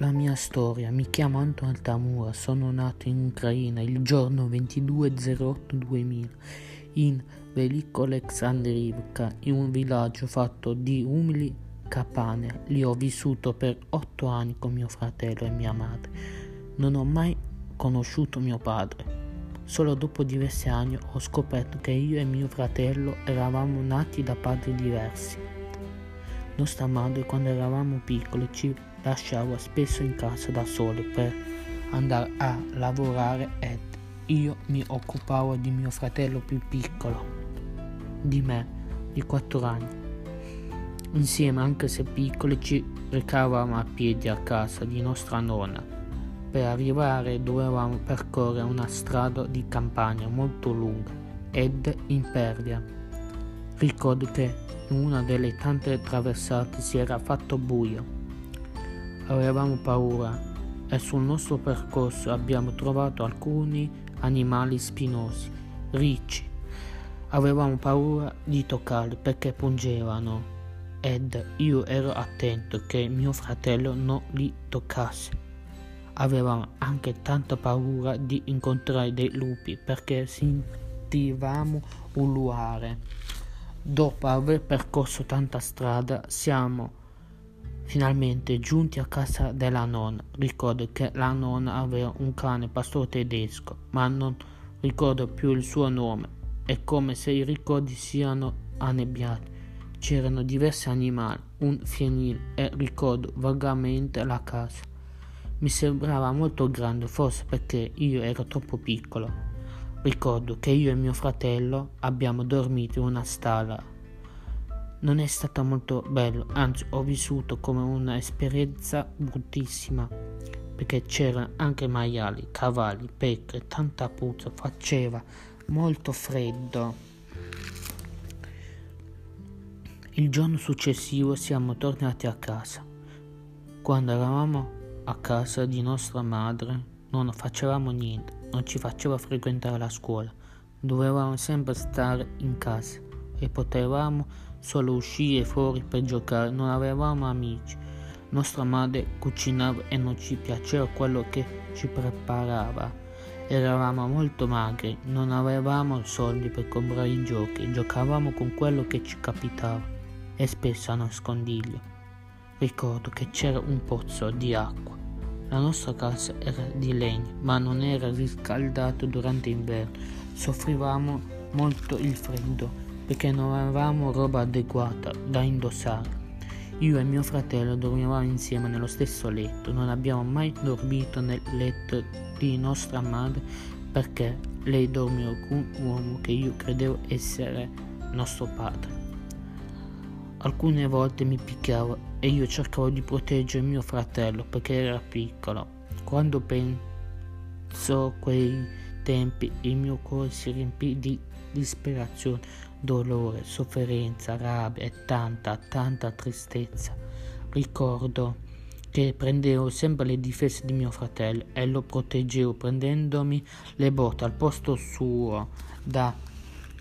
La mia storia, mi chiamo Anton Altamura, sono nato in Ucraina il giorno 22-08-2000 in Veliko Aleksandrivka, in un villaggio fatto di umili capanne. Lì ho vissuto per otto anni con mio fratello e mia madre. Non ho mai conosciuto mio padre. Solo dopo diversi anni ho scoperto che io e mio fratello eravamo nati da padri diversi. Nostra madre quando eravamo piccoli ci lasciava spesso in casa da sole per andare a lavorare ed io mi occupavo di mio fratello più piccolo, di me, di 4 anni. Insieme, anche se piccoli, ci recavamo a piedi a casa di nostra nonna. Per arrivare dovevamo percorrere una strada di campagna molto lunga ed impervia. Ricordo che in una delle tante traversate si era fatto buio avevamo paura e sul nostro percorso abbiamo trovato alcuni animali spinosi, ricci. Avevamo paura di toccarli perché pungevano ed io ero attento che mio fratello non li toccasse. Avevamo anche tanta paura di incontrare dei lupi perché sentivamo ululare. Dopo aver percorso tanta strada siamo Finalmente giunti a casa della nonna, ricordo che la nonna aveva un cane pastore tedesco, ma non ricordo più il suo nome. È come se i ricordi siano annebbiati. C'erano diversi animali, un fienile e ricordo vagamente la casa. Mi sembrava molto grande, forse perché io ero troppo piccolo. Ricordo che io e mio fratello abbiamo dormito in una stalla non è stato molto bello, anzi ho vissuto come un'esperienza bruttissima perché c'erano anche maiali, cavalli, pecore, tanta puzza, faceva molto freddo. Il giorno successivo siamo tornati a casa. Quando eravamo a casa di nostra madre non facevamo niente, non ci faceva frequentare la scuola, dovevamo sempre stare in casa e potevamo solo uscire fuori per giocare, non avevamo amici. Nostra madre cucinava e non ci piaceva quello che ci preparava. Eravamo molto magri, non avevamo soldi per comprare i giochi, giocavamo con quello che ci capitava e spesso a nascondiglio. Ricordo che c'era un pozzo di acqua. La nostra casa era di legno, ma non era riscaldato durante l'inverno. Soffrivamo molto il freddo perché non avevamo roba adeguata da indossare. Io e mio fratello dormivamo insieme nello stesso letto, non abbiamo mai dormito nel letto di nostra madre perché lei dormiva con un uomo che io credevo essere nostro padre. Alcune volte mi picchiavo e io cercavo di proteggere mio fratello perché era piccolo. Quando penso a quei tempi il mio cuore si riempì di disperazione, dolore, sofferenza, rabbia e tanta, tanta tristezza. Ricordo che prendevo sempre le difese di mio fratello e lo proteggevo prendendomi le botte al posto suo da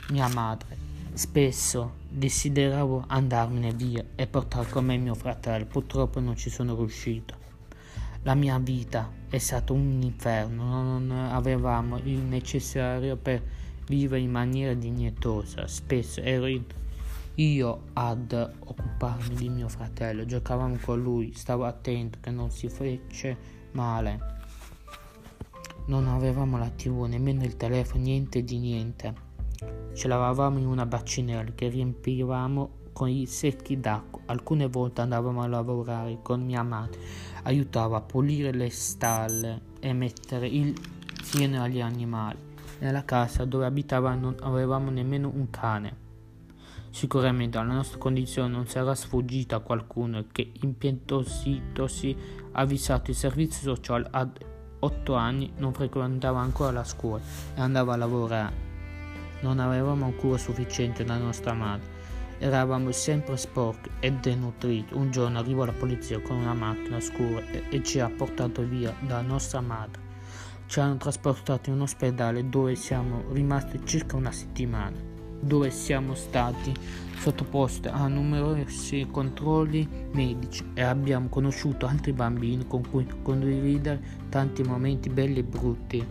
mia madre. Spesso desideravo andarmene via e portare con me mio fratello, purtroppo non ci sono riuscito. La mia vita è stata un inferno, non avevamo il necessario per vivere in maniera dignitosa. Spesso ero io ad occuparmi di mio fratello, giocavamo con lui, stavo attento che non si fece male. Non avevamo la tv, nemmeno il telefono, niente di niente. Ce lavavamo in una bacinella che riempivamo con i secchi d'acqua. Alcune volte andavamo a lavorare con mia madre, aiutava a pulire le stalle e mettere il fieno agli animali. Nella casa dove abitava non avevamo nemmeno un cane. Sicuramente la nostra condizione non sarà sfuggita a qualcuno che impietositosi ha avvisato il servizio sociale ad otto anni non frequentava ancora la scuola e andava a lavorare. Non avevamo cura sufficiente da nostra madre. Eravamo sempre sporchi e denutriti. Un giorno arrivò la polizia con una macchina scura e, e ci ha portato via da nostra madre. Ci hanno trasportato in ospedale dove siamo rimasti circa una settimana. dove siamo stati sottoposti a numerosi controlli medici e abbiamo conosciuto altri bambini con cui condividere tanti momenti belli e brutti.